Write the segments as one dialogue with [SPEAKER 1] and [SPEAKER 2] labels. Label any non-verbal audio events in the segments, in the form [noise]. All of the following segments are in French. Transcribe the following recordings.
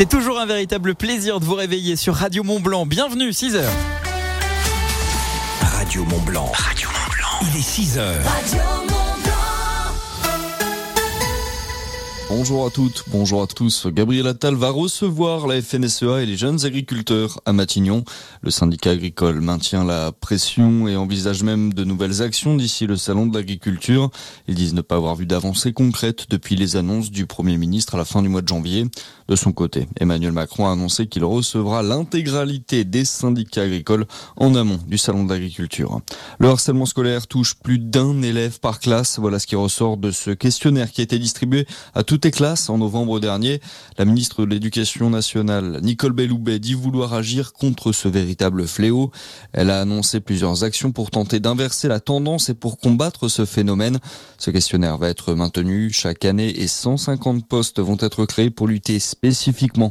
[SPEAKER 1] C'est toujours un véritable plaisir de vous réveiller sur Radio Mont Blanc. Bienvenue, 6h.
[SPEAKER 2] Radio Mont Blanc. Radio Mont Blanc. Il est 6h.
[SPEAKER 3] Bonjour à toutes, bonjour à tous. Gabriel Attal va recevoir la FNSEA et les jeunes agriculteurs à Matignon. Le syndicat agricole maintient la pression et envisage même de nouvelles actions d'ici le salon de l'agriculture. Ils disent ne pas avoir vu d'avancée concrète depuis les annonces du Premier ministre à la fin du mois de janvier. De son côté, Emmanuel Macron a annoncé qu'il recevra l'intégralité des syndicats agricoles en amont du salon de l'agriculture. Le harcèlement scolaire touche plus d'un élève par classe. Voilà ce qui ressort de ce questionnaire qui a été distribué à toutes les classes en novembre dernier. La ministre de l'Éducation nationale, Nicole Belloubet, dit vouloir agir contre ce véritable fléau. Elle a annoncé plusieurs actions pour tenter d'inverser la tendance et pour combattre ce phénomène. Ce questionnaire va être maintenu chaque année et 150 postes vont être créés pour lutter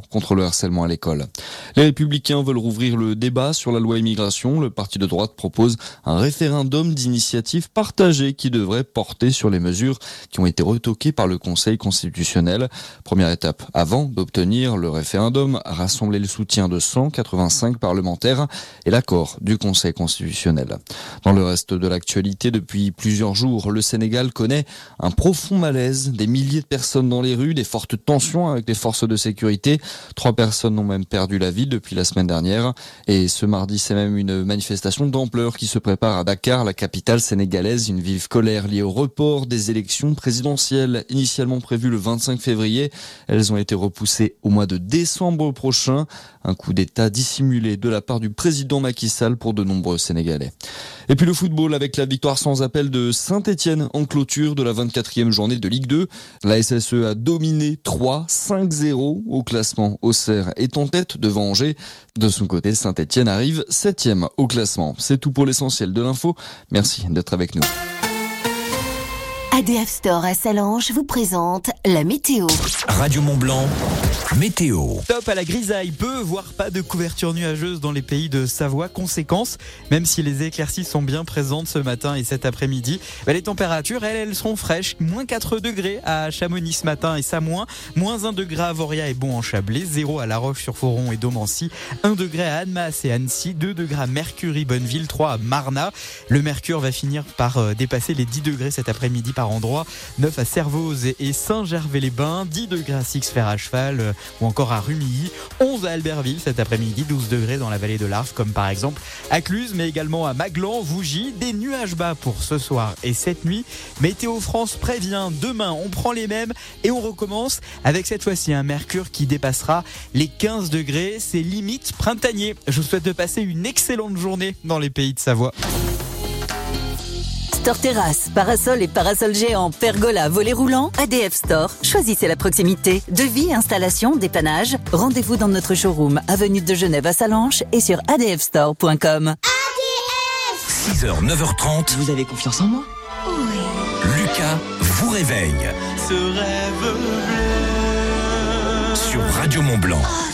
[SPEAKER 3] contre le harcèlement à l'école. Les républicains veulent rouvrir le débat sur la loi immigration. Le parti de droite propose un référendum d'initiative partagée qui devrait porter sur les mesures qui ont été retoquées par le Conseil constitutionnel. Première étape avant d'obtenir le référendum, rassembler le soutien de 185 parlementaires et l'accord du Conseil constitutionnel. Dans le reste de l'actualité, depuis plusieurs jours, le Sénégal connaît un profond malaise, des milliers de personnes dans les rues, des fortes tensions avec les forces de sécurité. Trois personnes ont même perdu la vie depuis la semaine dernière. Et ce mardi, c'est même une manifestation d'ampleur qui se prépare à Dakar, la capitale sénégalaise. Une vive colère liée au report des élections présidentielles initialement prévues le 25 février. Elles ont été repoussées au mois de décembre prochain. Un coup d'État dissimulé de la part du président Macky Sall pour de nombreux Sénégalais. Et puis le football avec la victoire sans appel de Saint-Etienne en clôture de la 24e journée de Ligue 2. La SSE a dominé 3-5-0 au classement. Auxerre est en tête devant Angers. De son côté, Saint-Etienne arrive 7e au classement. C'est tout pour l'essentiel de l'info. Merci d'être avec nous.
[SPEAKER 4] ADF Store à Salange vous présente la météo.
[SPEAKER 2] Radio Mont Blanc. Météo.
[SPEAKER 1] Top à la grisaille, peu voire pas de couverture nuageuse dans les pays de Savoie. Conséquence, même si les éclaircies sont bien présentes ce matin et cet après-midi, bah, les températures, elles, elles sont fraîches. Moins 4 degrés à Chamonix ce matin et Samoin, moins 1 degré à Voria et Bon en Chablais, 0 à La Roche-sur-Foron et Domancy, 1 degré à Annemasse et Annecy, 2 degrés à Mercury, Bonneville, 3 à Marna. Le mercure va finir par euh, dépasser les 10 degrés cet après-midi par endroit, 9 à Servoz et Saint-Gervais-les-Bains, 10 degrés à Six-Fer à cheval euh, ou encore à Rumilly, 11 à Albertville cet après-midi, 12 degrés dans la vallée de l'Arve comme par exemple à Cluse mais également à Maglan, Vougy, des nuages bas pour ce soir et cette nuit. Météo France prévient, demain on prend les mêmes et on recommence avec cette fois-ci un mercure qui dépassera les 15 degrés, c'est limite printanier. Je vous souhaite de passer une excellente journée dans les pays de Savoie.
[SPEAKER 4] Store Terrasse, parasol et parasol géant, pergola, volet roulant, ADF Store. Choisissez la proximité. Devis, installation, dépannage. Rendez-vous dans notre showroom, avenue de Genève à Salanches et sur adfstore.com.
[SPEAKER 2] 6h, 9h30.
[SPEAKER 5] Vous avez confiance en moi?
[SPEAKER 2] Lucas vous réveille.
[SPEAKER 1] Ce rêve bleu.
[SPEAKER 2] Sur Radio Mont Blanc.
[SPEAKER 6] Oh,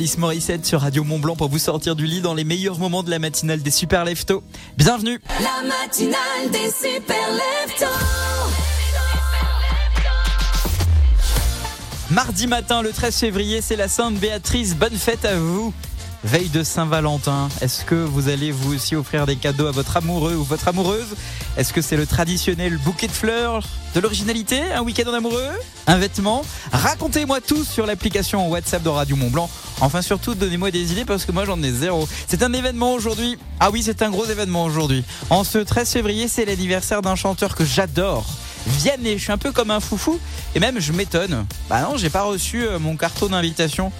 [SPEAKER 1] Annalise Morissette sur Radio Mont Blanc pour vous sortir du lit dans les meilleurs moments de la matinale des Super Leftos. Bienvenue
[SPEAKER 6] La matinale des super leftos.
[SPEAKER 1] Mardi matin, le 13 février, c'est la Sainte Béatrice. Bonne fête à vous. Veille de Saint-Valentin, est-ce que vous allez vous aussi offrir des cadeaux à votre amoureux ou votre amoureuse? Est-ce que c'est le traditionnel bouquet de fleurs De l'originalité Un week-end en amoureux? Un vêtement? Racontez-moi tout sur l'application WhatsApp de Radio Mont Blanc. Enfin surtout, donnez-moi des idées parce que moi j'en ai zéro. C'est un événement aujourd'hui. Ah oui, c'est un gros événement aujourd'hui. En ce 13 février, c'est l'anniversaire d'un chanteur que j'adore. Vianney, je suis un peu comme un foufou et même je m'étonne. Bah non, j'ai pas reçu euh, mon carton d'invitation.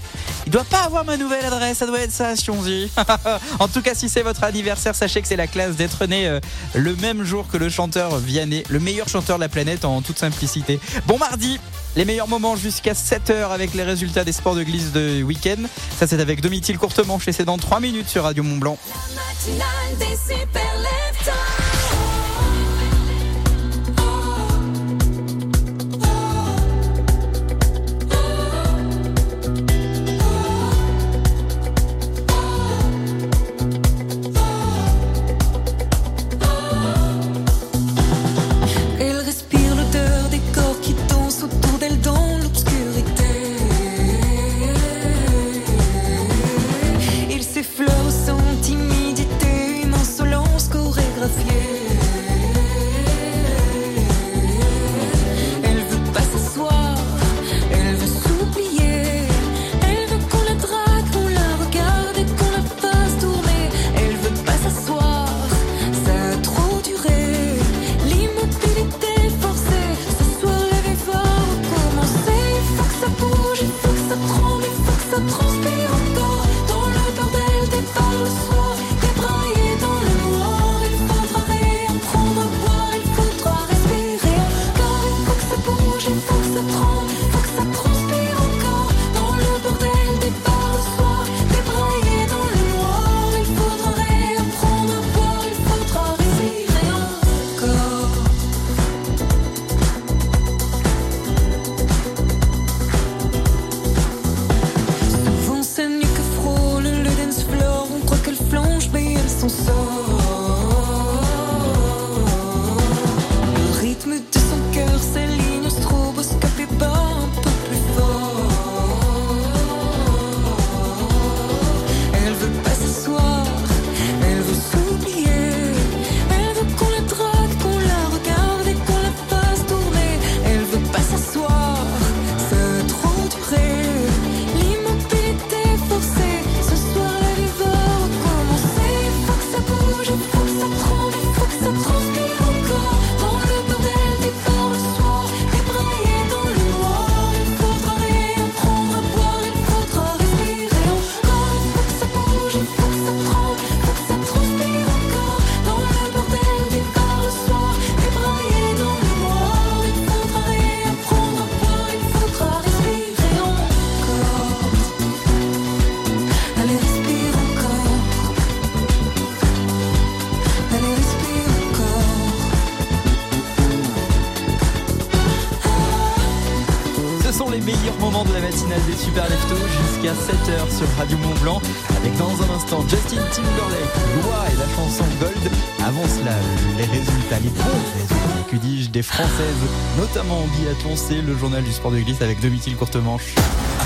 [SPEAKER 1] Il doit pas avoir ma nouvelle adresse, ça doit être ça, Sionzi. [laughs] en tout cas, si c'est votre anniversaire, sachez que c'est la classe d'être né euh, le même jour que le chanteur Vianney, le meilleur chanteur de la planète en toute simplicité. Bon mardi, les meilleurs moments jusqu'à 7h avec les résultats des sports de glisse de week-end. Ça c'est avec Domitil Courtemanche et c'est dans 3 minutes sur Radio Mont Blanc. Notamment en biathlon, c'est le journal du sport de glisse avec Domitil Courtemanche.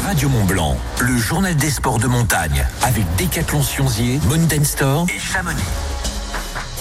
[SPEAKER 2] Radio Mont Blanc, le journal des sports de montagne avec Décathlon Sionzier, Mountain Store et Chamonix.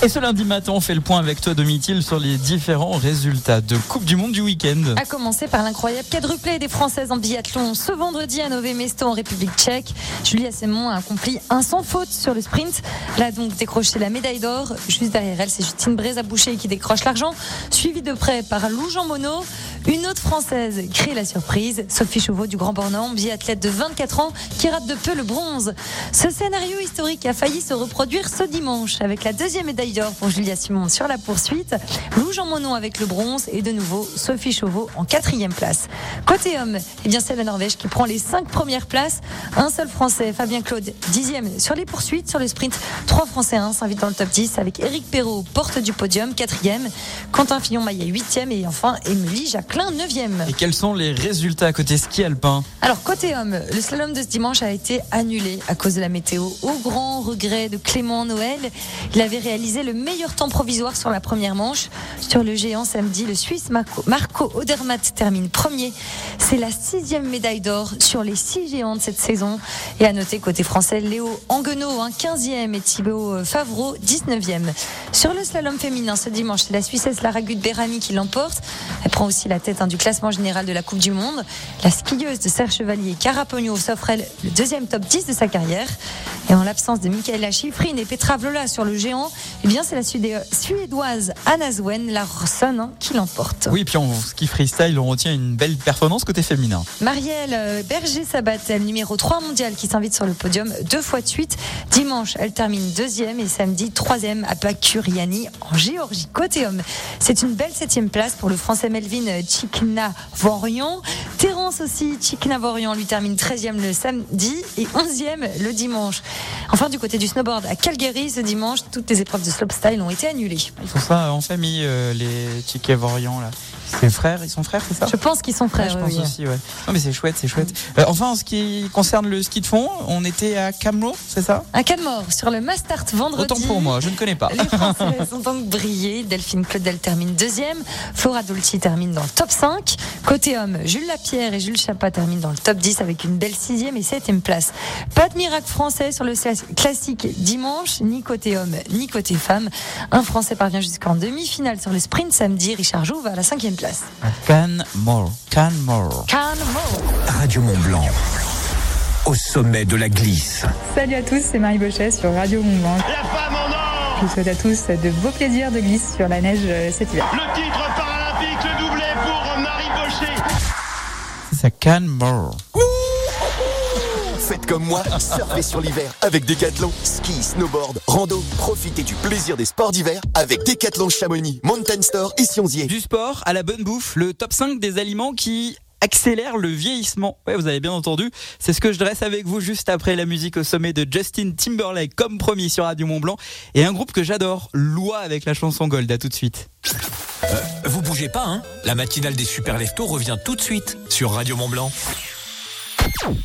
[SPEAKER 1] Et ce lundi matin, on fait le point avec toi, Domitil, sur les différents résultats de Coupe du Monde du week-end.
[SPEAKER 7] A commencer par l'incroyable quadruplé des Françaises en biathlon. Ce vendredi à Nové Mesto en République tchèque, Julia Simon a accompli un sans faute sur le sprint. Elle a donc décroché la médaille d'or. Juste derrière elle, c'est Justine Brézaboucher qui décroche l'argent, suivie de près par Lou Jean Monod. Une autre Française crée la surprise, Sophie Chauveau du Grand Bornand, biathlète de 24 ans, qui rate de peu le bronze. Ce scénario historique a failli se reproduire ce dimanche avec la deuxième médaille d'or pour Julia Simon sur la poursuite, Lou Jean Monod avec le bronze et de nouveau Sophie Chauveau en quatrième place. Côté homme, eh bien c'est la Norvège qui prend les cinq premières places. Un seul Français, Fabien Claude, dixième sur les poursuites, sur le sprint. Trois Français s'invitent dans le top 10 avec Eric Perrault, porte du podium, quatrième. Quentin Fillon-Maillet, huitième et enfin Émilie Jacquelin, neuvième.
[SPEAKER 1] Et quels sont les résultats à côté ski alpin
[SPEAKER 7] Alors côté homme, le slalom de ce dimanche a été annulé à cause de la météo. Au grand regret de Clément Noël, il avait réalisé le meilleur temps provisoire sur la première manche. Sur le géant samedi, le Suisse Marco, Marco Odermatt termine premier. C'est la sixième médaille d'or sur les six géants de cette saison. Et à noter côté français, Léo Anguenot, un 15e et Thibaut Favreau, 19e. Sur le slalom féminin ce dimanche, c'est la Suissesse Lara Berami qui l'emporte. Elle prend aussi la tête hein, du classement général de la Coupe du Monde. La skieuse de Serge Chevalier, Cara Pogno, s'offre elle le deuxième top 10 de sa carrière. Et en l'absence de Michaela Schifrin et Petra Vlola sur le géant, eh bien c'est la suédoise Anna Swen Larsson hein, qui l'emporte.
[SPEAKER 1] Oui, puis en ski freestyle, on retient une belle performance côté féminin.
[SPEAKER 7] Marielle euh, Berger-Sabatel, numéro 3 mondial, qui s'invite sur le podium deux fois de suite. Dimanche, elle termine deuxième et samedi troisième à Bakuriani en Géorgie. Côté homme, c'est une belle septième place pour le français Melvin Chiknavorian. Terence aussi, Chiknavorian, lui termine 13e le samedi et 11e le dimanche. Enfin, du côté du snowboard à Calgary, ce dimanche, toutes les épreuves de slopestyle ont été annulées.
[SPEAKER 1] Ils font en famille, euh, là. C'est frères, ils sont frères, c'est ça
[SPEAKER 7] Je pense qu'ils sont
[SPEAKER 1] Ouais,
[SPEAKER 7] frères.
[SPEAKER 1] je pense
[SPEAKER 7] oui.
[SPEAKER 1] aussi, ouais. Non, mais c'est chouette, c'est chouette. Euh, enfin, en ce qui concerne le ski de fond, on était à Camelot, c'est ça
[SPEAKER 7] de mort sur le Mastart vendredi.
[SPEAKER 1] Autant pour moi, je ne connais pas.
[SPEAKER 7] Les Françaises ont donc brillé. Delphine Claudel termine deuxième. Flora Dolci termine dans le top 5. Côté homme, Jules Lapierre et Jules Chapat terminent dans le top 10 avec une belle sixième et septième place. Pas de miracle français sur le classique dimanche, ni côté homme, ni côté femme. Un Français parvient jusqu'en demi-finale sur le sprint samedi. Richard Jouve à la cinquième place.
[SPEAKER 1] Canmore, Canmore.
[SPEAKER 7] Canmore.
[SPEAKER 2] Radio Mont Blanc, au sommet de la glisse.
[SPEAKER 8] Salut à tous, c'est Marie Bochet sur Radio Mont Blanc. Je vous souhaite à tous de beaux plaisirs de glisse sur la neige euh, cet hiver.
[SPEAKER 9] Le titre paralympique, le doublé pour Marie Bochet.
[SPEAKER 1] C'est à Canmore.
[SPEAKER 10] Faites comme moi, surfez sur l'hiver avec Decathlon. Ski, snowboard, rando, profitez du plaisir des sports d'hiver avec Decathlon Chamonix, Mountain Store et Sionzier.
[SPEAKER 1] Du sport à la bonne bouffe, le top 5 des aliments qui accélèrent le vieillissement. Ouais, vous avez bien entendu. C'est ce que je dresse avec vous juste après la musique au sommet de Justin Timberlake, comme promis sur Radio Mont Blanc. Et un groupe que j'adore, Loi avec la chanson Gold. À tout de suite.
[SPEAKER 2] Vous bougez pas, hein? La matinale des super leftos revient tout de suite sur Radio Mont Blanc.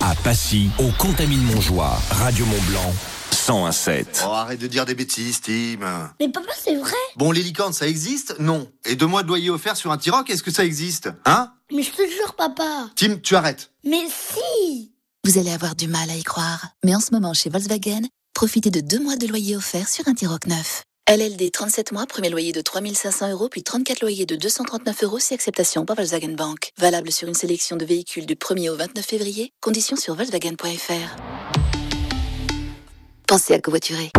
[SPEAKER 2] À Passy, au Contamine Montjoie, Radio Mont Blanc, 101.7.
[SPEAKER 11] Oh, arrête de dire des bêtises, Tim.
[SPEAKER 12] Mais papa, c'est vrai?
[SPEAKER 11] Bon, les licornes, ça existe? Non. Et deux mois de loyer offert sur un T-Roc, est-ce que ça existe? Hein?
[SPEAKER 12] Mais je te jure, papa
[SPEAKER 11] Tim, tu arrêtes.
[SPEAKER 12] Mais si
[SPEAKER 13] Vous allez avoir du mal à y croire. Mais en ce moment, chez Volkswagen, profitez de deux mois de loyer offert sur un T-Roc neuf. LLD 37 mois, premier loyer de 3500 euros, puis 34 loyers de 239 euros si acceptation par Volkswagen Bank. Valable sur une sélection de véhicules du 1er au 29 février. Conditions sur Volkswagen.fr. Pensez à covoiturer.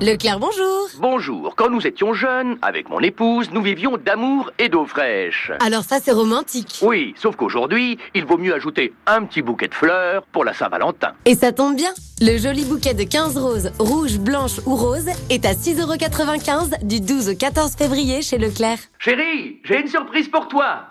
[SPEAKER 14] Leclerc, bonjour.
[SPEAKER 15] Bonjour. Quand nous étions jeunes, avec mon épouse, nous vivions d'amour et d'eau fraîche.
[SPEAKER 14] Alors ça, c'est romantique.
[SPEAKER 15] Oui, sauf qu'aujourd'hui, il vaut mieux ajouter un petit bouquet de fleurs pour la Saint-Valentin.
[SPEAKER 14] Et ça tombe bien. Le joli bouquet de 15 roses, rouges, blanches ou roses, est à 6,95€ du 12 au 14 février chez Leclerc.
[SPEAKER 15] Chérie, j'ai une surprise pour toi.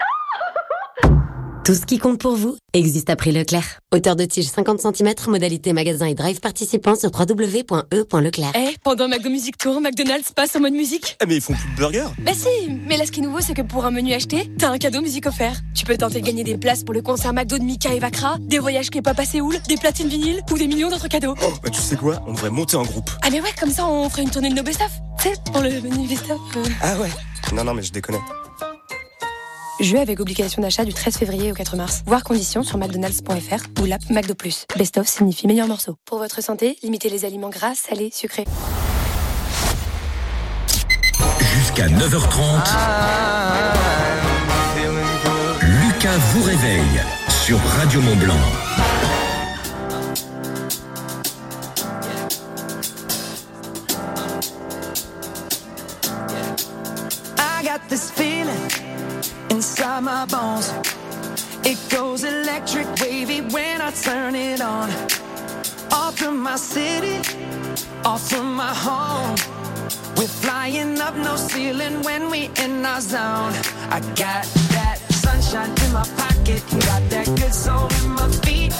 [SPEAKER 14] Tout ce qui compte pour vous existe à prix Leclerc. Hauteur de tige 50 cm, modalité magasin et drive participant sur www.e.leclerc.
[SPEAKER 16] Eh, pendant McDo Music Tour, McDonald's passe en mode musique.
[SPEAKER 17] Eh mais ils font plus de burgers
[SPEAKER 16] Bah si, mais là ce qui est nouveau c'est que pour un menu acheté, t'as un cadeau musique offert. Tu peux tenter de gagner des places pour le concert McDo de Mika et Vakra, des voyages K-pop à Séoul, des platines vinyles ou des millions d'autres cadeaux.
[SPEAKER 17] Oh, bah tu sais quoi? On devrait monter en groupe.
[SPEAKER 16] Ah mais ouais, comme ça on ferait une tournée de nos best-of. Tu sais, pour le menu best-of. euh.
[SPEAKER 17] Ah ouais Non, non, mais je déconne.
[SPEAKER 16] Jeu avec obligation d'achat du 13 février au 4 mars. Voir conditions sur mcdonalds.fr ou l'app McDo+. Best of signifie meilleur morceau. Pour votre santé, limitez les aliments gras, salés, sucrés.
[SPEAKER 2] Jusqu'à 9h30. Lucas vous réveille sur Radio Mont Blanc.
[SPEAKER 18] Got this feeling inside my bones. It goes electric wavy when I turn it on. Off from my city, off from my home. We're flying up no ceiling when we in our zone. I got that sunshine in my pocket, got that good soul in my feet.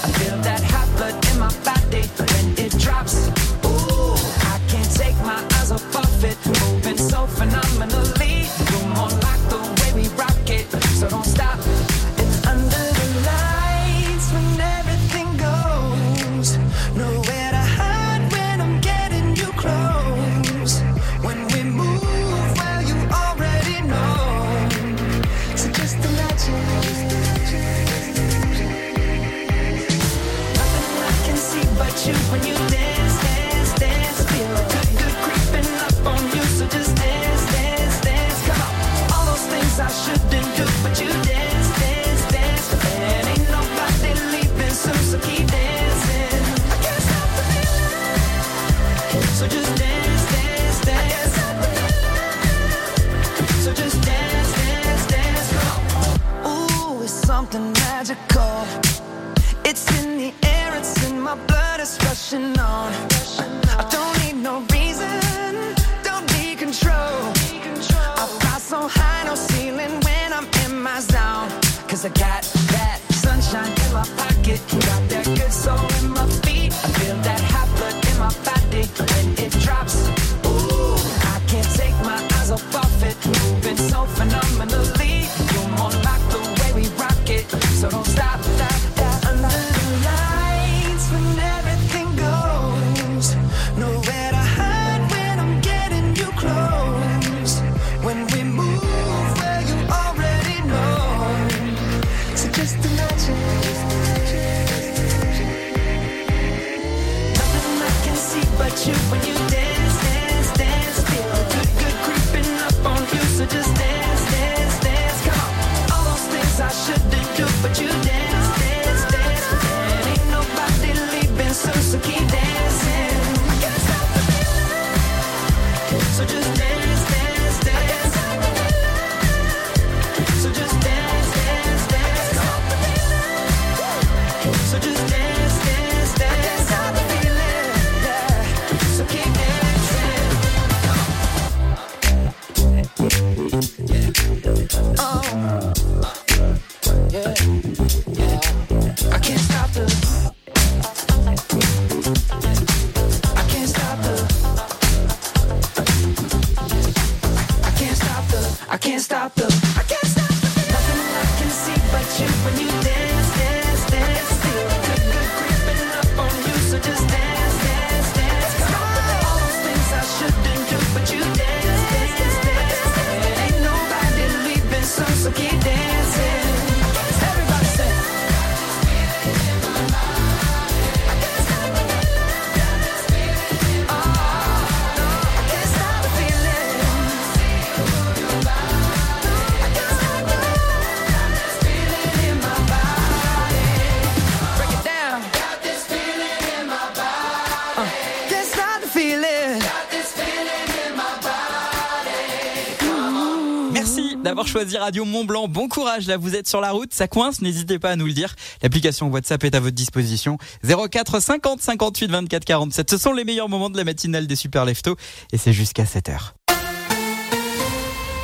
[SPEAKER 1] Choisi Radio Mont Blanc. Bon courage, là vous êtes sur la route, ça coince, n'hésitez pas à nous le dire. L'application WhatsApp est à votre disposition. 04 50 58 24 47. Ce sont les meilleurs moments de la matinale des Super Leftos et c'est jusqu'à 7h. Tu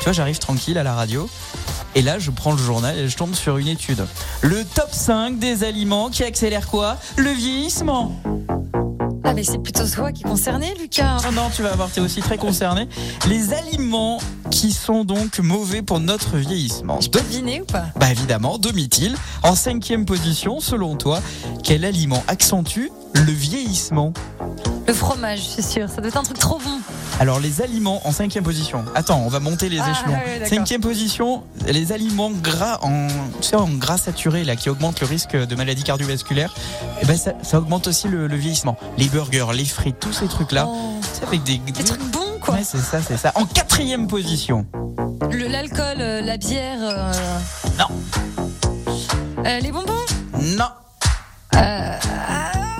[SPEAKER 1] vois, j'arrive tranquille à la radio
[SPEAKER 19] Et là, je prends le journal et je tombe sur une étude. Le top 5 des aliments qui accélèrent quoi? Le vieillissement.
[SPEAKER 7] Ah, mais c'est plutôt toi qui est concerné, Lucas.
[SPEAKER 19] Non, tu vas voir, tu es aussi très concerné. Les aliments qui sont donc mauvais pour notre vieillissement.
[SPEAKER 7] Je peux deviner ou pas?
[SPEAKER 19] Bah évidemment, Domitil. En cinquième position, selon toi, quel aliment accentue le vieillissement?
[SPEAKER 7] Le fromage, je suis sûr. Ça doit être un truc trop bon.
[SPEAKER 19] Alors les aliments en cinquième position. Attends, on va monter les
[SPEAKER 7] Ah,
[SPEAKER 19] échelons. cinquième position, les aliments gras en, tu sais, en gras saturé là, qui augmentent le risque de maladie cardiovasculaire. Et ben ça, ça augmente aussi le, le vieillissement. Les burgers, les frites, tous ces trucs là, c'est avec des,
[SPEAKER 7] Des trucs bons, quoi.
[SPEAKER 19] Ouais, c'est ça, c'est ça. En quatrième position.
[SPEAKER 7] Le- L'alcool, euh, la bière. euh,
[SPEAKER 19] Non.
[SPEAKER 7] euh, les bonbons?
[SPEAKER 19] Non.
[SPEAKER 7] Euh,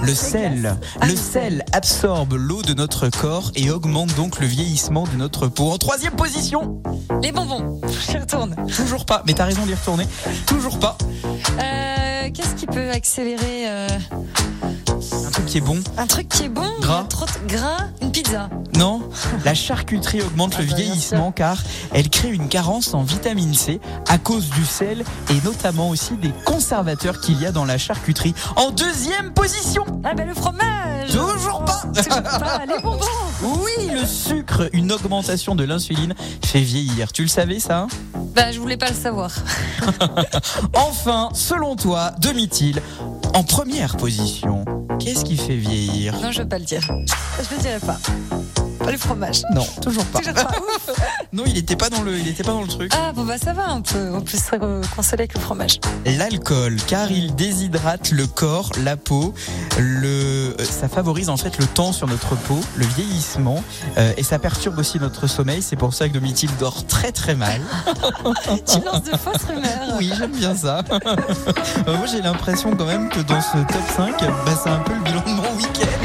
[SPEAKER 19] Le sel. Le sel absorbe l'eau de notre corps et augmente donc le vieillissement de notre peau. En troisième position.
[SPEAKER 7] Les bonbons. [laughs] J'y retourne.
[SPEAKER 19] Toujours pas, mais t'as raison d'y retourner. Toujours pas.
[SPEAKER 7] Euh, Qu'est-ce qui peut accélérer euh,
[SPEAKER 19] qui est bon.
[SPEAKER 7] Un truc qui est bon
[SPEAKER 19] Gras.
[SPEAKER 7] De- gras Une pizza.
[SPEAKER 19] Non, la charcuterie augmente le
[SPEAKER 7] bah, bien
[SPEAKER 19] vieillissement car elle crée une carence en vitamine C à cause du sel et notamment aussi des conservateurs qu'il y a dans la charcuterie. En deuxième position.
[SPEAKER 7] Ah ben le fromage
[SPEAKER 19] Toujours pas. [laughs]
[SPEAKER 7] Toujours pas. Les bonbons
[SPEAKER 19] Oui, le sucre, une augmentation de l'insuline fait vieillir. Tu le savais ça hein?
[SPEAKER 7] Bah je voulais pas le savoir. [laughs]
[SPEAKER 19] Enfin, selon toi, demi-til, en première position, qu'est-ce qui fait vieillir?
[SPEAKER 7] Non, je vais pas le dire. Je le dirai pas. Pas le fromage.
[SPEAKER 19] Non, toujours pas.
[SPEAKER 7] Toujours pas. Ouf. [laughs]
[SPEAKER 19] Non, il était pas dans le, il était pas dans le truc.
[SPEAKER 7] Ah bon bah ça va, on peut, on peut se consoler avec le fromage.
[SPEAKER 19] L'alcool, car il déshydrate le corps, la peau, le, euh, ça favorise en fait le temps sur notre peau, le vieillissement, euh, et ça perturbe aussi notre sommeil. C'est pour ça que Domitil dort très très mal. [laughs]
[SPEAKER 7] tu lances de fausses rumeurs.
[SPEAKER 19] Oui, j'aime bien ça. [laughs] Euh, Moi, j'ai l'impression quand même que dans ce top 5, bah, c'est un peu le bilan de mon week-end.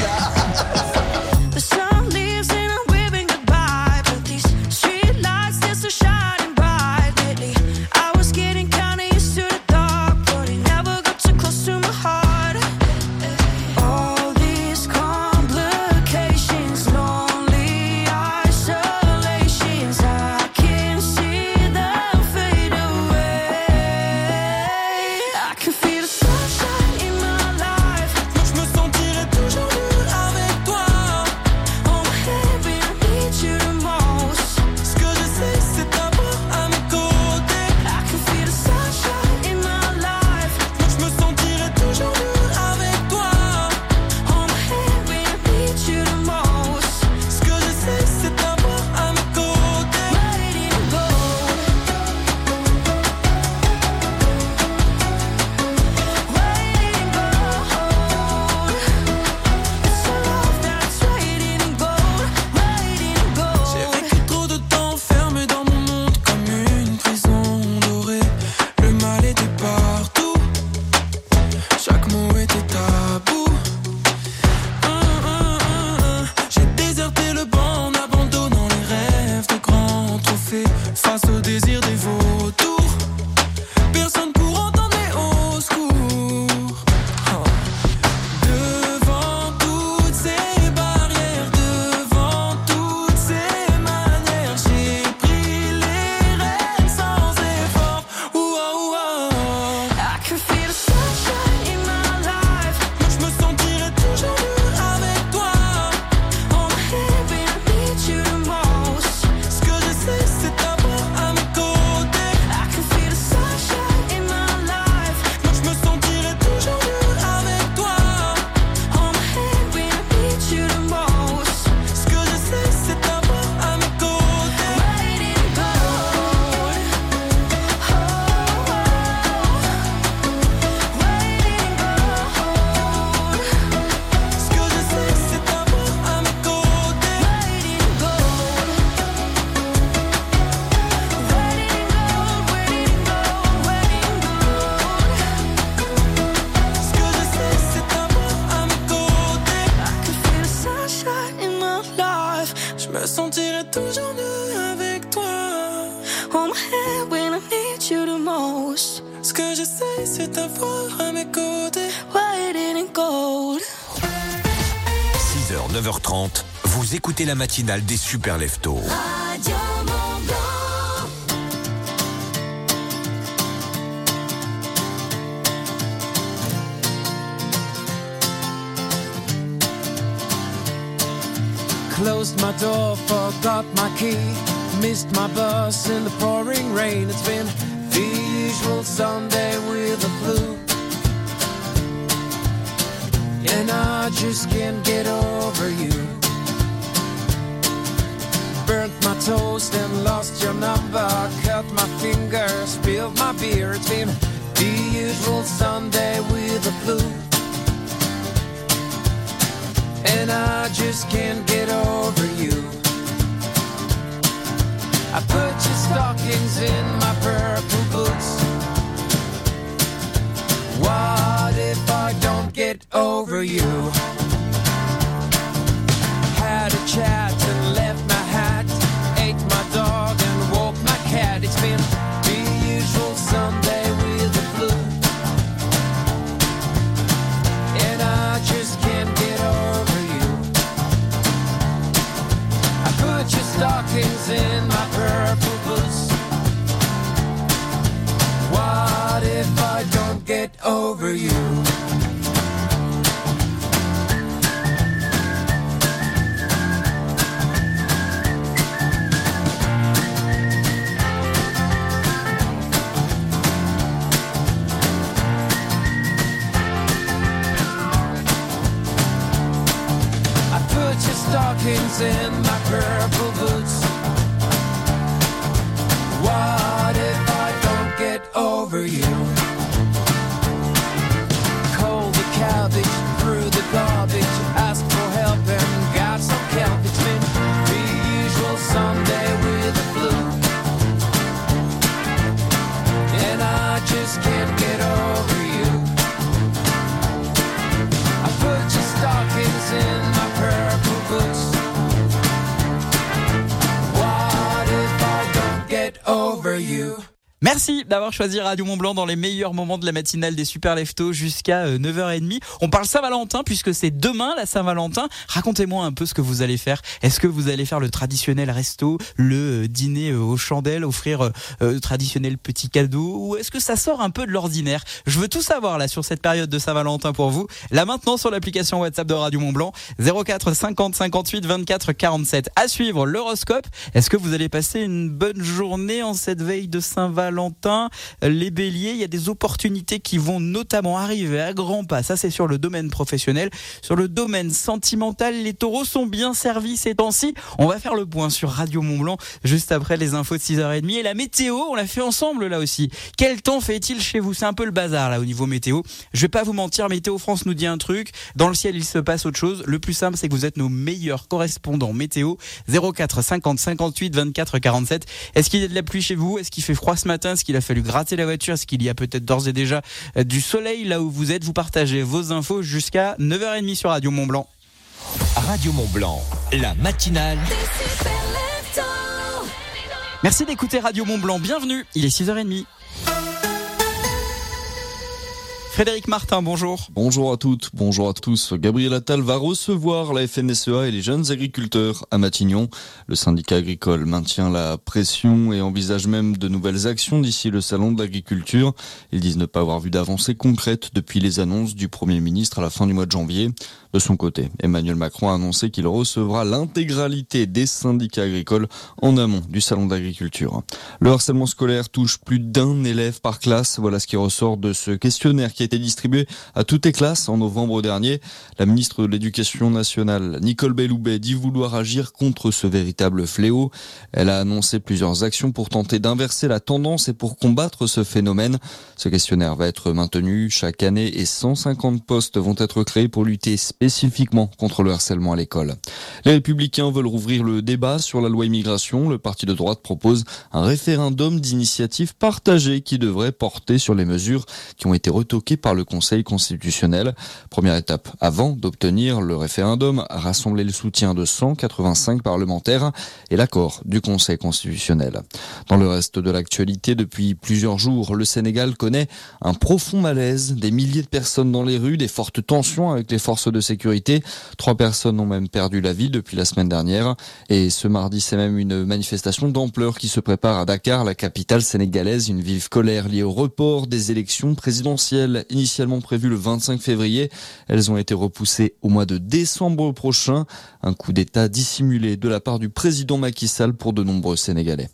[SPEAKER 2] C'était la matinale des super leftos.
[SPEAKER 20] Closed my door, forgot my key, missed my bus in the your stockings in my purple boots. What if I don't get over you?
[SPEAKER 1] Merci d'avoir choisi Radio Mont Blanc dans les meilleurs moments de la matinale des Super Leftos jusqu'à euh, 9h30. On parle Saint-Valentin puisque c'est demain la Saint-Valentin. Racontez-moi un peu ce que vous allez faire. Est-ce que vous allez faire le traditionnel resto, le euh, dîner euh, aux chandelles, offrir euh, euh, le traditionnel petit cadeau ou est-ce que ça sort un peu de l'ordinaire? Je veux tout savoir là sur cette période de Saint-Valentin pour vous. Là maintenant sur l'application WhatsApp de Radio Mont Blanc 04 50 58 24 47. À suivre l'horoscope. Est-ce que vous allez passer une bonne journée en cette veille de Saint-Valentin? Les béliers, il y a des opportunités qui vont notamment arriver à grands pas. Ça, c'est sur le domaine professionnel. Sur le domaine sentimental, les taureaux sont bien servis ces temps-ci. On va faire le point sur Radio Mont Blanc juste après les infos de 6h30. Et la météo, on l'a fait ensemble là aussi. Quel temps fait-il chez vous? C'est un peu le bazar là au niveau météo. Je vais pas vous mentir, Météo France nous dit un truc. Dans le ciel, il se passe autre chose. Le plus simple, c'est que vous êtes nos meilleurs correspondants météo. 04 50 58 24 47. Est-ce qu'il y a de la pluie chez vous? Est-ce qu'il fait froid ce matin? Est-ce qu'il a fallu gratter la voiture Est-ce qu'il y a peut-être d'ores et déjà euh, du soleil là où vous êtes Vous partagez vos infos jusqu'à 9h30 sur Radio Mont Blanc.
[SPEAKER 2] Radio Mont Blanc, la matinale.
[SPEAKER 1] Merci d'écouter Radio Mont Blanc. Bienvenue. Il est 6h30. Frédéric Martin, bonjour.
[SPEAKER 3] Bonjour à toutes, bonjour à tous. Gabriel Attal va recevoir la FNSEA et les jeunes agriculteurs à Matignon. Le syndicat agricole maintient la pression et envisage même de nouvelles actions d'ici le salon de l'agriculture. Ils disent ne pas avoir vu d'avancée concrète depuis les annonces du Premier ministre à la fin du mois de janvier. De son côté, Emmanuel Macron a annoncé qu'il recevra l'intégralité des syndicats agricoles en amont du salon d'agriculture. Le harcèlement scolaire touche plus d'un élève par classe. Voilà ce qui ressort de ce questionnaire qui a été distribué à toutes les classes en novembre dernier. La ministre de l'Éducation nationale, Nicole Belloubet, dit vouloir agir contre ce véritable fléau. Elle a annoncé plusieurs actions pour tenter d'inverser la tendance et pour combattre ce phénomène. Ce questionnaire va être maintenu chaque année et 150 postes vont être créés pour lutter contre le harcèlement à l'école. Les républicains veulent rouvrir le débat sur la loi immigration. Le parti de droite propose un référendum d'initiative partagée qui devrait porter sur les mesures qui ont été retoquées par le Conseil constitutionnel. Première étape avant d'obtenir le référendum, rassembler le soutien de 185 parlementaires et l'accord du Conseil constitutionnel. Dans le reste de l'actualité, depuis plusieurs jours, le Sénégal connaît un profond malaise, des milliers de personnes dans les rues, des fortes tensions avec les forces de sécurité. Trois personnes ont même perdu la vie depuis la semaine dernière. Et ce mardi, c'est même une manifestation d'ampleur qui se prépare à Dakar, la capitale sénégalaise. Une vive colère liée au report des élections présidentielles initialement prévues le 25 février. Elles ont été repoussées au mois de décembre prochain. Un coup d'État dissimulé de la part du président Macky Sall pour de nombreux Sénégalais.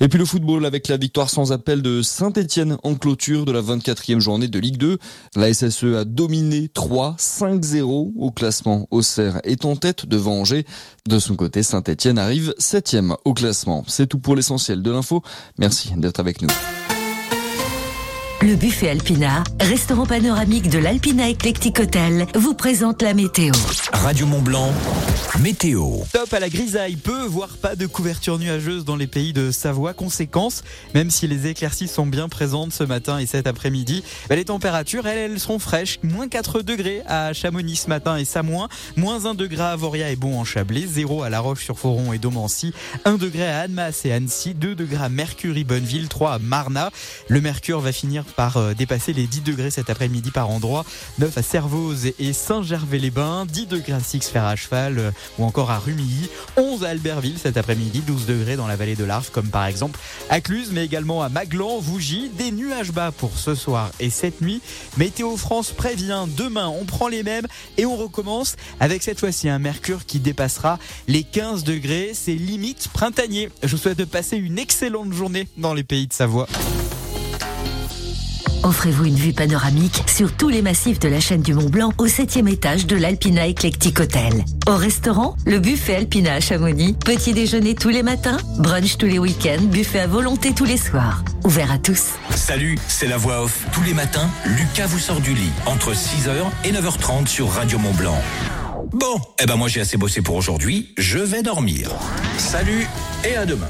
[SPEAKER 3] Et puis le football avec la victoire sans appel de Saint-Etienne en clôture de la 24e journée de Ligue 2. La SSE a dominé 3-5-0 au classement. Auxerre est en tête devant Angers. De son côté, Saint-Etienne arrive 7e au classement. C'est tout pour l'essentiel de l'info. Merci d'être avec nous.
[SPEAKER 21] Le buffet Alpina, restaurant panoramique de l'Alpina Eclectic Hotel, vous présente la météo.
[SPEAKER 20] Radio Mont Blanc, météo.
[SPEAKER 1] Top à la grisaille, peu voire pas de couverture nuageuse dans les pays de Savoie. Conséquence, même si les éclaircies sont bien présentes ce matin et cet après-midi, bah, les températures, elles, elles seront fraîches. Moins 4 degrés à Chamonix ce matin et Samoin, moins 1 degré à Voria et Bon en Chablais, 0 à La Roche-sur-Foron et Domancy, 1 degré à Annemasse et Annecy, 2 degrés à Mercury, Bonneville, 3 à Marna. Le mercure va finir par euh, dépasser les 10 degrés cet après-midi par endroit, 9 à Servoz et Saint-Gervais-les-Bains, 10 degrés à Six-Fer à Cheval euh, ou encore à Rumilly, 11 à Albertville cet après-midi, 12 degrés dans la vallée de l'Arve comme par exemple à Cluse mais également à Maglan, Vougy, des nuages bas pour ce soir et cette nuit. Météo France prévient demain, on prend les mêmes et on recommence avec cette fois-ci un mercure qui dépassera les 15 degrés, c'est limite printanier. Je vous souhaite de passer une excellente journée dans les pays de Savoie.
[SPEAKER 21] Offrez-vous une vue panoramique sur tous les massifs de la chaîne du Mont Blanc au 7 étage de l'Alpina Eclectic Hotel. Au restaurant, le buffet Alpina à Chamonix. Petit déjeuner tous les matins, brunch tous les week-ends, buffet à volonté tous les soirs. Ouvert à tous.
[SPEAKER 20] Salut, c'est la voix off. Tous les matins, Lucas vous sort du lit entre 6h et 9h30 sur Radio Mont Blanc. Bon, eh ben moi j'ai assez bossé pour aujourd'hui, je vais dormir. Salut et à demain.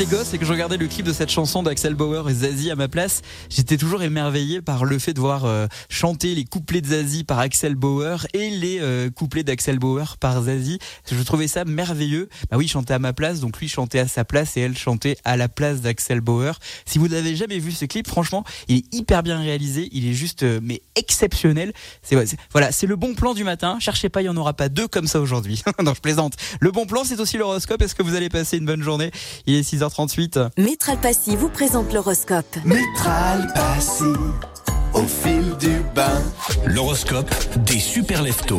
[SPEAKER 1] J'étais gosse et que je regardais le clip de cette chanson d'Axel Bauer et Zazie à ma place, j'étais toujours émerveillé par le fait de voir euh, chanter les couplets de Zazie par Axel Bauer et les euh, couplets d'Axel Bauer par Zazie. Je trouvais ça merveilleux. Bah oui, il chantait à ma place, donc lui chantait à sa place et elle chantait à la place d'Axel Bauer. Si vous n'avez jamais vu ce clip, franchement, il est hyper bien réalisé, il est juste euh, mais exceptionnel. C'est voilà, c'est le bon plan du matin. Cherchez pas, il y en aura pas deux comme ça aujourd'hui. [laughs] non, je plaisante. Le bon plan, c'est aussi l'horoscope. Est-ce que vous allez passer une bonne journée? Il est 6h38.
[SPEAKER 4] Métral Passy vous présente l'horoscope.
[SPEAKER 2] Métral Passy, au fil du bain. L'horoscope des super leftos.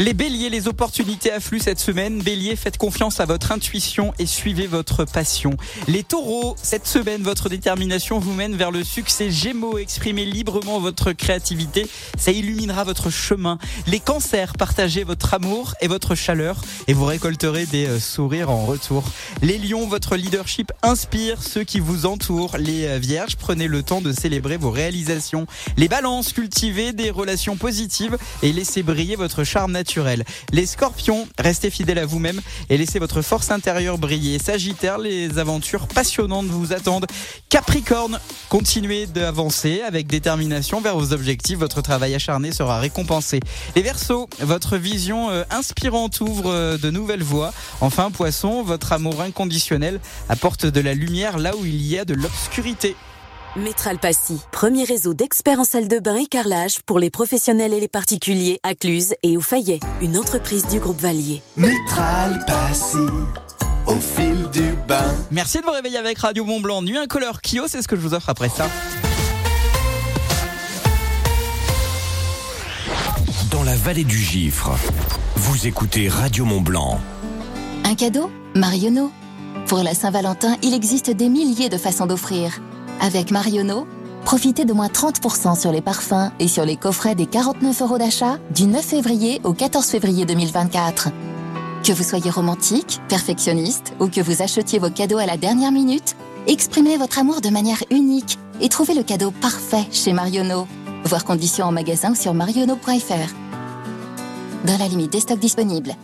[SPEAKER 1] Les béliers, les opportunités affluent cette semaine. Bélier, faites confiance à votre intuition et suivez votre passion. Les taureaux, cette semaine, votre détermination vous mène vers le succès. Gémeaux, exprimez librement votre créativité. Ça illuminera votre chemin. Les cancers, partagez votre amour et votre chaleur et vous récolterez des euh, sourires en retour. Les lions, votre leadership inspire ceux qui vous entourent. Les euh, vierges, prenez le temps de célébrer vos réalisations. Les balances, cultivez des relations positives et laissez briller votre charme naturel. Les scorpions, restez fidèles à vous-même et laissez votre force intérieure briller. Sagittaire, les aventures passionnantes vous attendent. Capricorne, continuez d'avancer avec détermination vers vos objectifs. Votre travail acharné sera récompensé. Les Verseaux, votre vision euh, inspirante ouvre euh, de nouvelles voies. Enfin, Poisson, votre amour inconditionnel apporte de la lumière là où il y a de l'obscurité.
[SPEAKER 4] Métral Passy, premier réseau d'experts en salle de bain et carrelage pour les professionnels et les particuliers à Cluse et au Fayet, une entreprise du groupe Valier.
[SPEAKER 2] Métral Passy, au fil du bain.
[SPEAKER 1] Merci de vous réveiller avec Radio Mont Blanc. Nuit incolore Kyo, c'est ce que je vous offre après ça.
[SPEAKER 2] Dans la vallée du Gifre, vous écoutez Radio Mont Blanc.
[SPEAKER 13] Un cadeau? Marionneau. Pour la Saint-Valentin, il existe des milliers de façons d'offrir. Avec Marionneau, profitez de moins 30% sur les parfums et sur les coffrets des 49 euros d'achat du 9 février au 14 février 2024. Que vous soyez romantique, perfectionniste ou que vous achetiez vos cadeaux à la dernière minute, exprimez votre amour de manière unique et trouvez le cadeau parfait chez Marionneau. Voir conditions en magasin sur marionneau.fr. Dans la limite des stocks disponibles.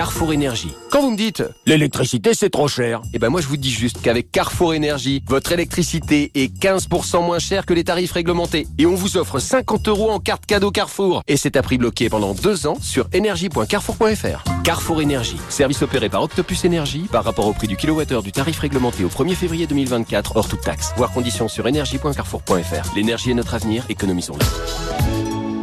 [SPEAKER 15] Carrefour Énergie. Quand vous me dites l'électricité c'est trop cher, eh ben moi je vous dis juste qu'avec Carrefour Énergie, votre électricité est 15% moins chère que les tarifs réglementés. Et on vous offre 50 euros en carte cadeau Carrefour. Et c'est à prix bloqué pendant deux ans sur énergie.carrefour.fr. Carrefour Énergie, service opéré par Octopus Énergie par rapport au prix du kilowattheure du tarif réglementé au 1er février 2024 hors toute taxe. Voir conditions sur énergie.carrefour.fr. L'énergie est notre avenir, économisons-le.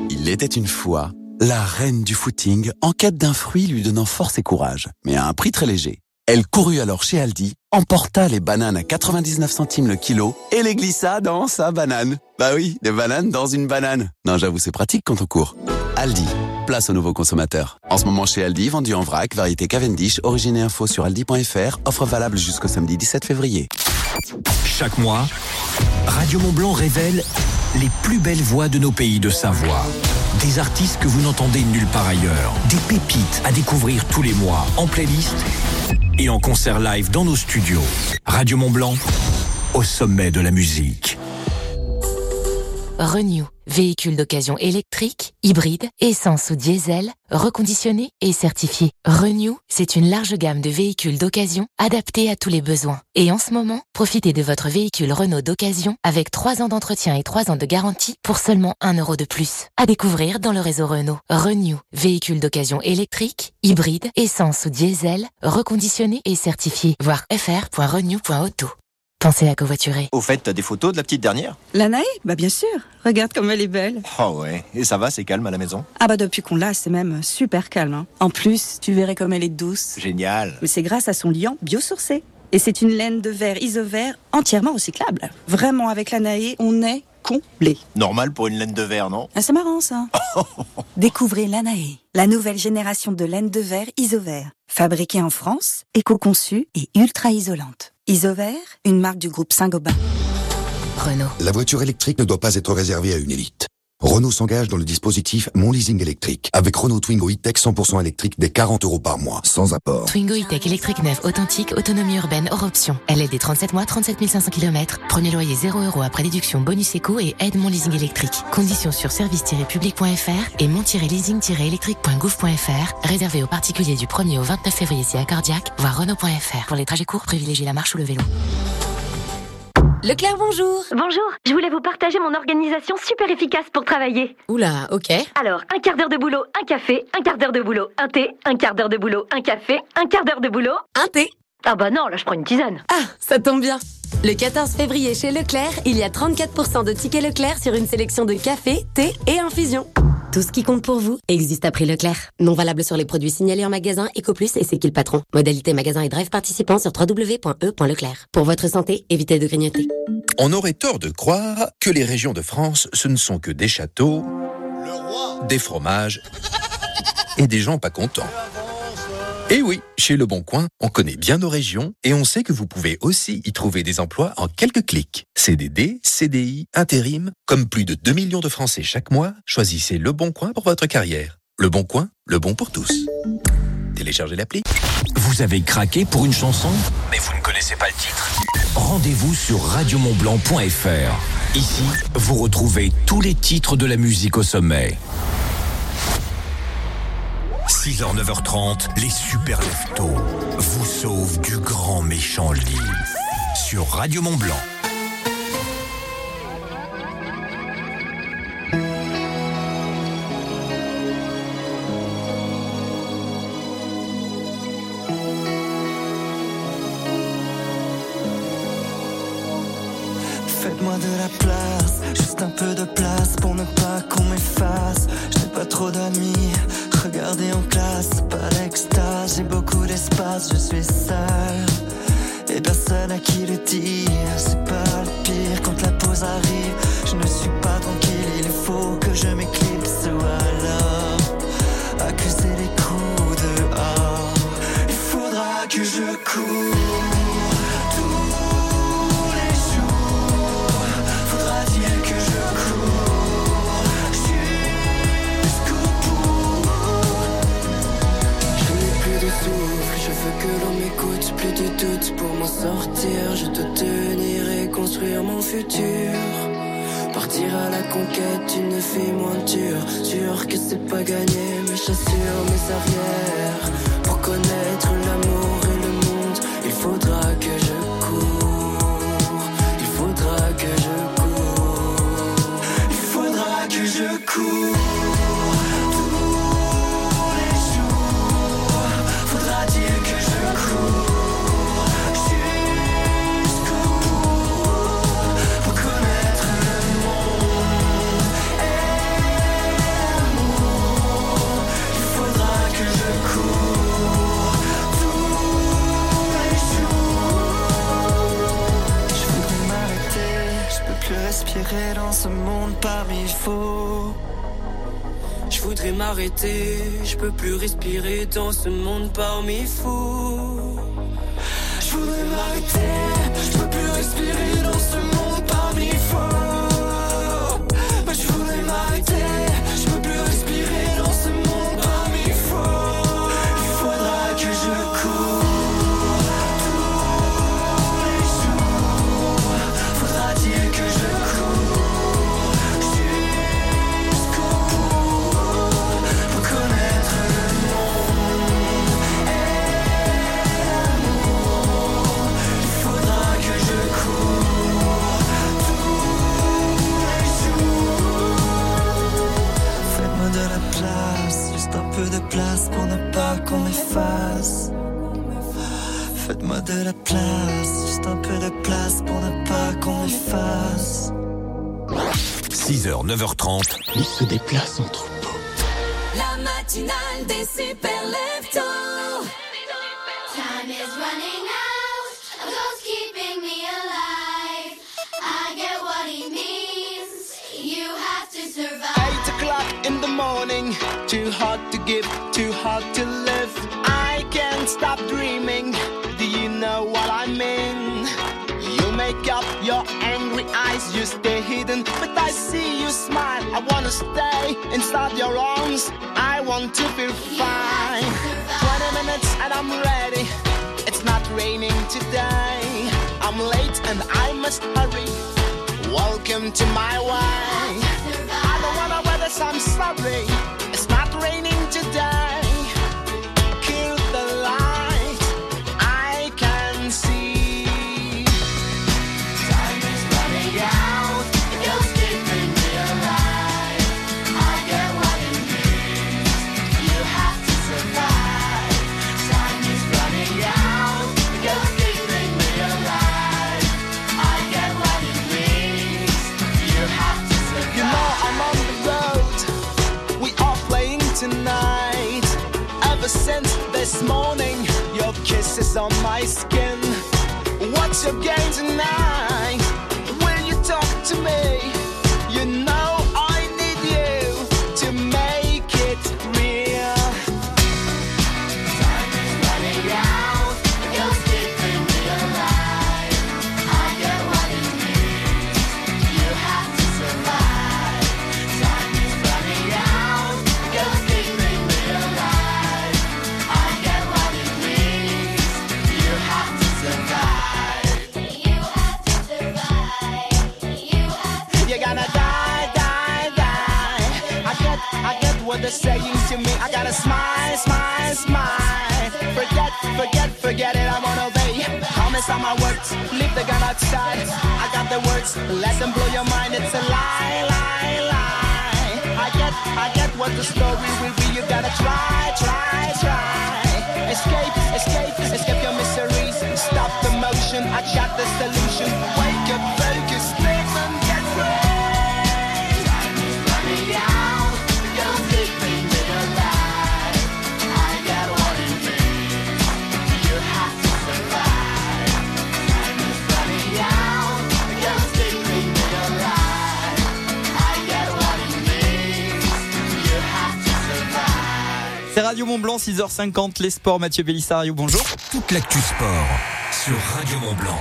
[SPEAKER 22] Il était une fois la reine du footing en quête d'un fruit lui donnant force et courage, mais à un prix très léger. Elle courut alors chez Aldi, emporta les bananes à 99 centimes le kilo et les glissa dans sa banane. Bah oui, des bananes dans une banane. Non, j'avoue, c'est pratique quand on court. Aldi, place aux nouveaux consommateurs. En ce moment chez Aldi, vendu en vrac, variété Cavendish, origine et info sur aldi.fr, offre valable jusqu'au samedi 17 février.
[SPEAKER 2] Chaque mois, Radio Mont Blanc révèle les plus belles voix de nos pays de Savoie. Des artistes que vous n'entendez nulle part ailleurs. Des pépites à découvrir tous les mois en playlist et en concert live dans nos studios. Radio Mont Blanc, au sommet de la musique.
[SPEAKER 23] Renew, véhicule d'occasion électrique, hybride, essence ou diesel, reconditionné et certifié. Renew, c'est une large gamme de véhicules d'occasion adaptés à tous les besoins. Et en ce moment, profitez de votre véhicule Renault d'occasion avec 3 ans d'entretien et 3 ans de garantie pour seulement 1 euro de plus. À découvrir dans le réseau Renault. Renew, véhicule d'occasion électrique, hybride, essence ou diesel, reconditionné et certifié. Voir fr.renew.auto. Pensez à covoiturer.
[SPEAKER 17] Au fait, t'as des photos de la petite dernière?
[SPEAKER 24] La Naë Bah bien sûr. Regarde comme elle est belle.
[SPEAKER 17] Oh ouais, et ça va, c'est calme à la maison?
[SPEAKER 24] Ah bah depuis qu'on l'a, c'est même super calme. hein. En plus, tu verrais comme elle est douce.
[SPEAKER 17] Génial.
[SPEAKER 24] Mais c'est grâce à son liant biosourcé. Et c'est une laine de verre isovert entièrement recyclable. Vraiment, avec la Naë, on est comblé.
[SPEAKER 17] Normal pour une laine de verre, non?
[SPEAKER 24] Ah, c'est marrant ça. [laughs] Découvrez l'Anae, la nouvelle génération de laine de verre isovert. Fabriquée en France, éco-conçue et ultra isolante. Isovert, une marque du groupe Saint-Gobain.
[SPEAKER 23] Renault.
[SPEAKER 25] La voiture électrique ne doit pas être réservée à une élite.
[SPEAKER 26] Renault s'engage dans le dispositif Mon Leasing électrique avec Renault Twingo e-Tech 100% électrique des 40 euros par mois, sans apport.
[SPEAKER 23] Twingo e-Tech électrique neuf authentique, autonomie urbaine hors option. LLD 37 mois, 37 500 km. Premier loyer 0 euros après déduction bonus éco et aide mon leasing électrique. Conditions sur service-public.fr et mon-leasing-électrique.gouv.fr. Réservé aux particuliers du 1er au 29 février si accordiaque, voir Renault.fr. Pour les trajets courts, privilégiez la marche ou le vélo.
[SPEAKER 4] Leclerc, bonjour.
[SPEAKER 27] Bonjour, je voulais vous partager mon organisation super efficace pour travailler.
[SPEAKER 4] Oula, ok.
[SPEAKER 27] Alors, un quart d'heure de boulot, un café, un quart d'heure de boulot, un thé, un quart d'heure de boulot, un café, un quart d'heure de boulot.
[SPEAKER 4] Un thé.
[SPEAKER 27] Ah bah non, là je prends une tisane.
[SPEAKER 4] Ah, ça tombe bien. Le 14 février chez Leclerc, il y a 34% de tickets Leclerc sur une sélection de café, thé et infusion. Tout ce qui compte pour vous existe à prix Leclerc. Non valable sur les produits signalés en magasin, Ecoplus et C'est qui le patron. Modalité magasin et drive participant sur www.e.leclerc. Pour votre santé, évitez de grignoter.
[SPEAKER 28] On aurait tort de croire que les régions de France, ce ne sont que des châteaux, des fromages et des gens pas contents. Et oui, chez Le Bon Coin, on connaît bien nos régions et on sait que vous pouvez aussi y trouver des emplois en quelques clics. CDD, CDI, intérim, comme plus de 2 millions de Français chaque mois, choisissez Le Bon Coin pour votre carrière. Le Bon Coin, le bon pour tous. Téléchargez l'appli.
[SPEAKER 2] Vous avez craqué pour une chanson, mais vous ne connaissez pas le titre Rendez-vous sur radiomontblanc.fr. Ici, vous retrouvez tous les titres de la musique au sommet. 6h, 9h30, les super leftos vous sauvent du grand méchant lit sur Radio Mont Blanc.
[SPEAKER 29] Faites-moi de la place, juste un peu de place pour ne pas qu'on m'efface. Je n'ai pas trop d'amis, regardez en classe, pas l'extase, j'ai beaucoup d'espace, je suis seul. Et personne à qui le dire, c'est pas le pire quand la pause arrive. Je ne suis pas tranquille, il faut que je m'éclipse ou alors accuser les coups dehors. Il faudra que je cours. De doute pour m'en sortir. Je dois tenir et construire mon futur. Partir à la conquête d'une vie moins dure. Sûr que c'est pas gagné, mais j'assure mes arrières. Pour connaître l'amour et le monde, il faudra que je cours. Il faudra que je cours. Il faudra que je cours. Dans ce monde parmi faux. Je voudrais m'arrêter, je peux plus respirer dans ce monde parmi fous. Je voudrais m'arrêter,
[SPEAKER 30] must hurry. Welcome to my way. I don't wanna wear this, I'm sorry. Is on my skin. What's your game tonight? Gotta smile, smile, smile. Forget, forget, forget it. I'm on obey. Promise on my words. Leave the gun outside. I got the words. Let them blow your mind. It's a lie, lie, lie. I get, I get what the story will be. You gotta try, try, try. Escape, escape, escape your miseries. Stop the motion. I got the solution. Wake up,
[SPEAKER 1] C'est Radio Mont Blanc, 6h50, les sports. Mathieu Bellissario, bonjour.
[SPEAKER 2] Toute l'actu sport sur Radio Mont Blanc.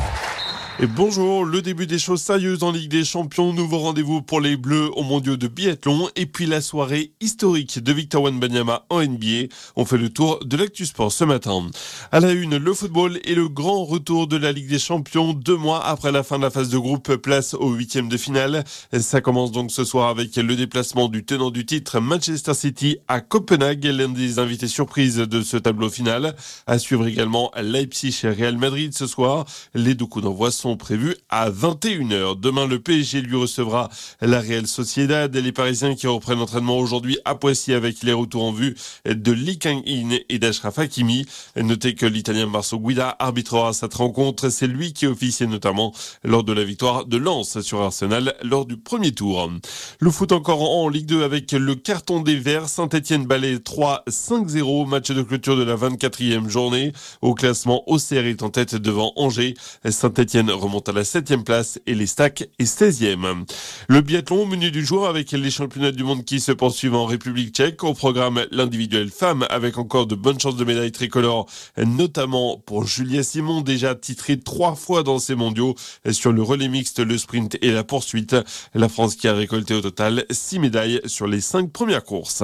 [SPEAKER 31] Et bonjour, le début des choses sérieuses en Ligue des Champions, nouveau rendez-vous pour les Bleus au mondiaux de biathlon et puis la soirée historique de Victor Wembanyama en NBA. On fait le tour de l'actu sport ce matin. À la une, le football et le grand retour de la Ligue des Champions deux mois après la fin de la phase de groupe, place au huitième de finale. Ça commence donc ce soir avec le déplacement du tenant du titre Manchester City à Copenhague, l'un des invités surprises de ce tableau final. À suivre également Leipzig et Real Madrid ce soir. Les deux coups d'envoi sont prévus à 21h. Demain, le PSG lui recevra la Real Sociedad et les Parisiens qui reprennent l'entraînement aujourd'hui à Poissy avec les retours en vue de Lee Kang-in et d'Ashraf Hakimi. Notez que l'Italien Marco Guida arbitrera cette rencontre. C'est lui qui officiait notamment lors de la victoire de Lens sur Arsenal lors du premier tour. Le foot encore en Ligue 2 avec le carton des Verts. Saint-Etienne balai 3-5-0. Match de clôture de la 24e journée. Au classement, OCR est en tête devant Angers. Saint-Etienne remonte à la 7e place et les Stacks est 16e. Le biathlon menu du jour avec les championnats du monde qui se poursuivent en République tchèque. Au programme, l'individuel femme avec encore de bonnes chances de médailles tricolores, notamment pour Julia Simon, déjà titrée trois fois dans ces mondiaux sur le relais mixte, le sprint et la poursuite. La France qui a récolté au total six médailles sur les cinq premières courses.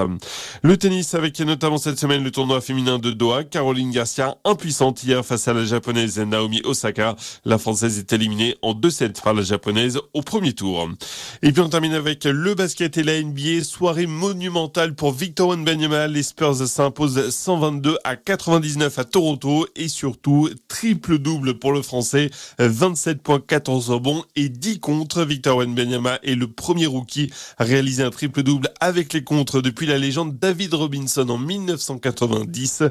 [SPEAKER 31] Le tennis avec notamment cette semaine le tournoi féminin de Doha. Caroline Garcia impuissante hier face à la japonaise Naomi Osaka. La française est éliminée en 2-7 par la japonaise au premier tour. Et puis on termine avec le basket et la NBA. Soirée monumentale pour Victor Wembanyama. Les Spurs s'imposent 122 à 99 à Toronto et surtout triple double pour le français. 27 points, 14 rebonds et 10 contre. Victor Wembanyama est le premier rookie à réaliser un triple double avec les contres depuis la légende David Robinson en 1990.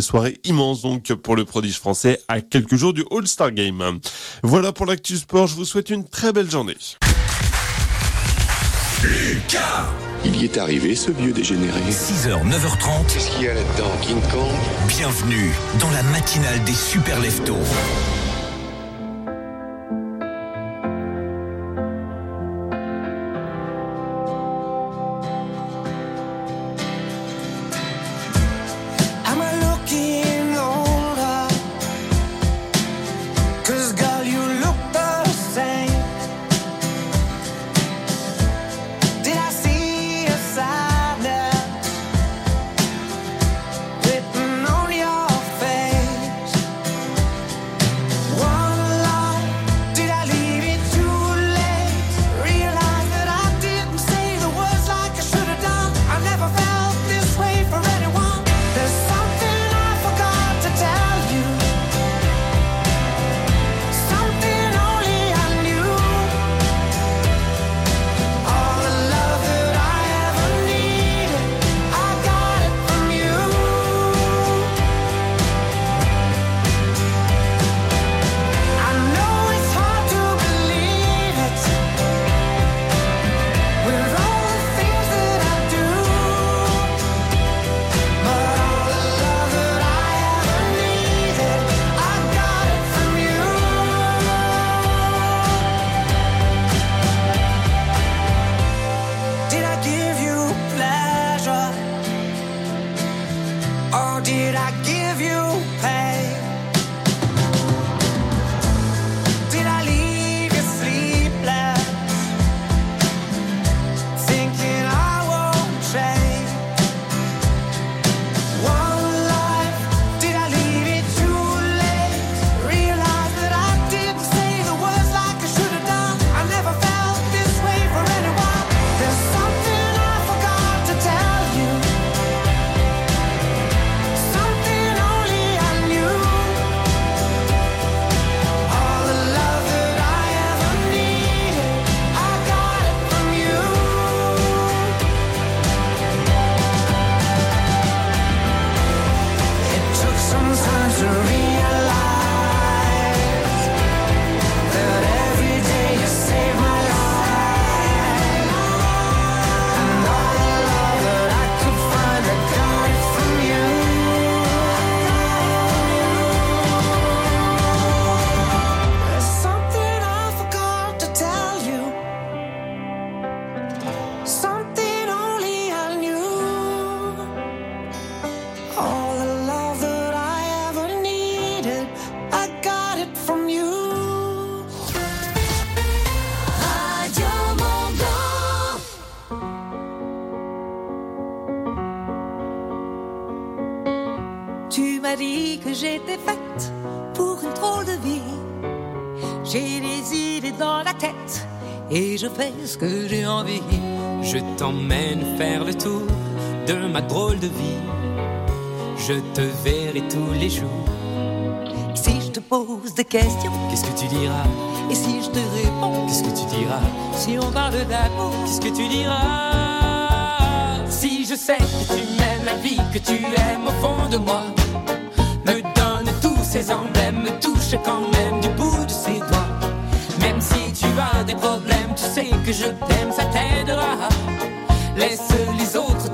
[SPEAKER 31] Soirée immense donc pour le prodige français à quelques jours du All-Star Game. Voilà pour l'actu sport. Je vous souhaite une très belle journée.
[SPEAKER 2] Lucas
[SPEAKER 32] Il y est arrivé, ce vieux dégénéré.
[SPEAKER 2] 6h, 9h30.
[SPEAKER 32] Qu'est-ce qu'il y a là-dedans, King Kong?
[SPEAKER 2] Bienvenue dans la matinale des super leftos.
[SPEAKER 33] Qu'est-ce que tu diras
[SPEAKER 34] et si je te réponds,
[SPEAKER 33] Qu'est-ce que tu diras
[SPEAKER 34] si on parle d'amour,
[SPEAKER 33] Qu'est-ce que tu diras Si je sais que tu m'aimes la vie, que tu aimes au fond de moi, me donne tous ces emblèmes, me touche quand même du bout de ses doigts. Même si tu as des problèmes, tu sais que je t'aime, ça t'aidera. Laisse les autres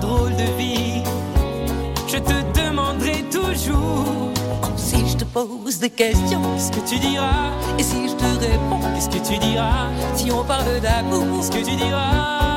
[SPEAKER 34] drôle de vie.
[SPEAKER 33] Je te demanderai toujours
[SPEAKER 34] Si je te pose des questions,
[SPEAKER 33] qu'est-ce que tu diras?
[SPEAKER 34] et si je te réponds,
[SPEAKER 33] Qu'est-ce que tu diras?
[SPEAKER 34] Si on parle d'amour,
[SPEAKER 33] Qu'est-ce que tu diras?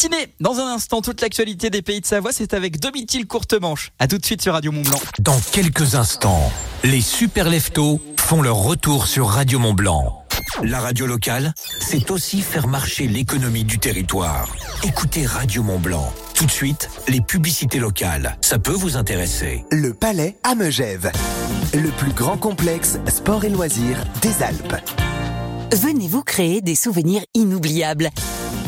[SPEAKER 1] Matinée Dans un instant, toute l'actualité des pays de Savoie, c'est avec Domitil Courtemanche. A tout de suite sur Radio Mont Blanc.
[SPEAKER 2] Dans quelques instants, les super leftos font leur retour sur Radio Mont Blanc. La radio locale, c'est aussi faire marcher l'économie du territoire. Écoutez Radio Mont Blanc. Tout de suite, les publicités locales. Ça peut vous intéresser.
[SPEAKER 35] Le Palais à Megève. Le plus grand complexe sport et loisirs des Alpes.
[SPEAKER 4] Venez vous créer des souvenirs inoubliables.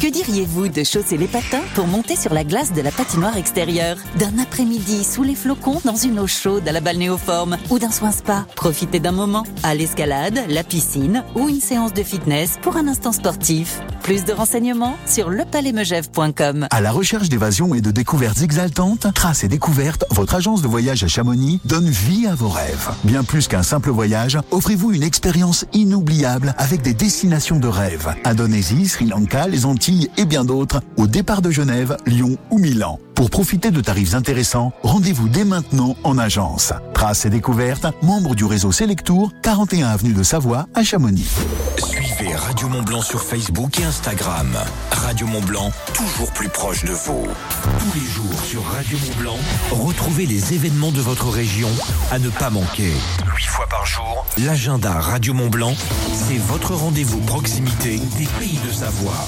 [SPEAKER 4] Que diriez-vous de chausser les patins pour monter sur la glace de la patinoire extérieure? D'un après-midi sous les flocons dans une eau chaude à la balnéoforme Ou d'un soin spa? Profitez d'un moment à l'escalade, la piscine ou une séance de fitness pour un instant sportif. Plus de renseignements sur lepalaismegève.com.
[SPEAKER 25] À la recherche d'évasion et de découvertes exaltantes, Trace et Découvertes, votre agence de voyage à Chamonix, donne vie à vos rêves. Bien plus qu'un simple voyage, offrez-vous une expérience inoubliable avec des destinations de rêve. Indonésie, Sri Lanka, les Antilles et bien d'autres, au départ de Genève, Lyon ou Milan. Pour profiter de tarifs intéressants, rendez-vous dès maintenant en agence. Trace et Découvertes, membre du réseau Selectour, 41 avenue de Savoie à Chamonix.
[SPEAKER 2] Suivez Radio Mont Blanc sur Facebook et Instagram. Radio Mont Blanc, toujours plus proche de vous. Tous les jours sur Radio Mont Blanc, retrouvez les événements de votre région à ne pas manquer. Huit fois par jour, l'agenda Radio Mont Blanc, c'est votre rendez-vous proximité des pays de Savoie.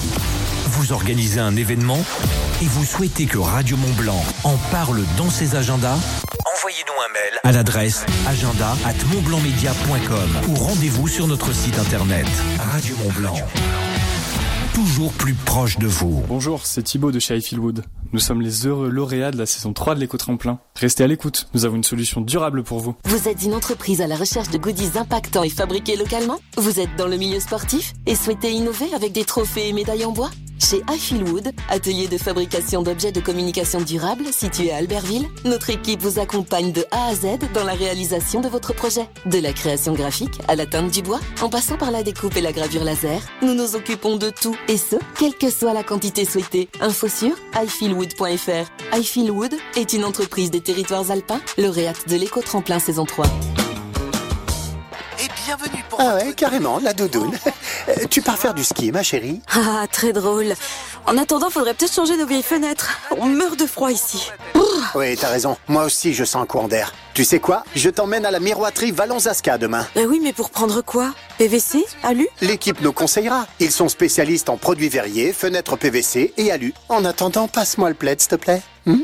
[SPEAKER 2] Vous organisez un événement et vous souhaitez que Radio Mont Blanc en parle dans ses agendas Envoyez-nous un mail à l'adresse agenda at montblancmedia.com ou rendez-vous sur notre site internet Radio Mont Blanc. Toujours plus proche de vous.
[SPEAKER 36] Bonjour, c'est Thibaut de chez Highfieldwood. Nous sommes les heureux lauréats de la saison 3 de l'éco-tremplin. Restez à l'écoute, nous avons une solution durable pour vous.
[SPEAKER 14] Vous êtes une entreprise à la recherche de goodies impactants et fabriqués localement Vous êtes dans le milieu sportif et souhaitez innover avec des trophées et médailles en bois Chez Highfieldwood, atelier de fabrication d'objets de communication durable situé à Albertville, notre équipe vous accompagne de A à Z dans la réalisation de votre projet. De la création graphique à la teinte du bois, en passant par la découpe et la gravure laser, nous nous occupons de tout et ce, quelle que soit la quantité souhaitée. Info sur highfieldwood.fr. Highfieldwood est une entreprise des territoires alpins, lauréate de l'éco-tremplin saison 3.
[SPEAKER 35] Ah ouais, carrément, la doudoune. Euh, tu pars faire du ski, ma chérie
[SPEAKER 37] Ah, très drôle. En attendant, faudrait peut-être changer nos vieilles fenêtres. On meurt de froid ici.
[SPEAKER 30] Oui, t'as raison. Moi aussi, je sens un courant d'air. Tu sais quoi? Je t'emmène à la miroiterie Valonzaska demain.
[SPEAKER 16] Bah oui, mais pour prendre quoi? PVC Alu?
[SPEAKER 30] L'équipe nous conseillera. Ils sont spécialistes en produits verriers, fenêtres PVC et alu. En attendant, passe-moi le plaid, s'il te plaît. Hmm?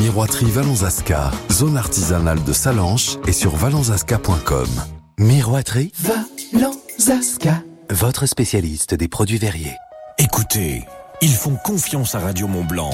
[SPEAKER 29] Miroiterie Valonzaska, zone artisanale de Salanches et sur valonzaska.com. Miroiterie Valonzaska, votre spécialiste des produits verriers.
[SPEAKER 2] Écoutez, ils font confiance à Radio Mont Blanc.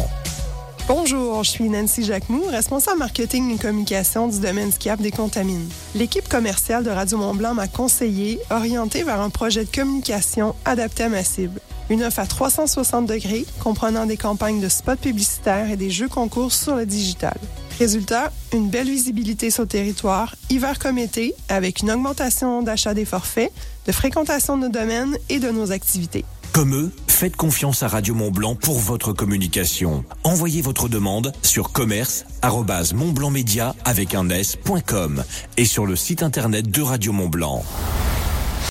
[SPEAKER 38] Bonjour, je suis Nancy Jacquemou, responsable marketing et communication du domaine skiable des Contamines. L'équipe commerciale de Radio Mont-Blanc m'a conseillé, orienté vers un projet de communication adapté à ma cible. Une offre à 360 degrés, comprenant des campagnes de spots publicitaires et des jeux concours sur le digital. Résultat, une belle visibilité sur le territoire, hiver comme été, avec une augmentation d'achat des forfaits, de fréquentation de nos domaines et de nos activités.
[SPEAKER 2] Comme eux, faites confiance à Radio Mont Blanc pour votre communication. Envoyez votre demande sur commerce@montblancmedia avec un s.com et sur le site internet de Radio Mont Blanc.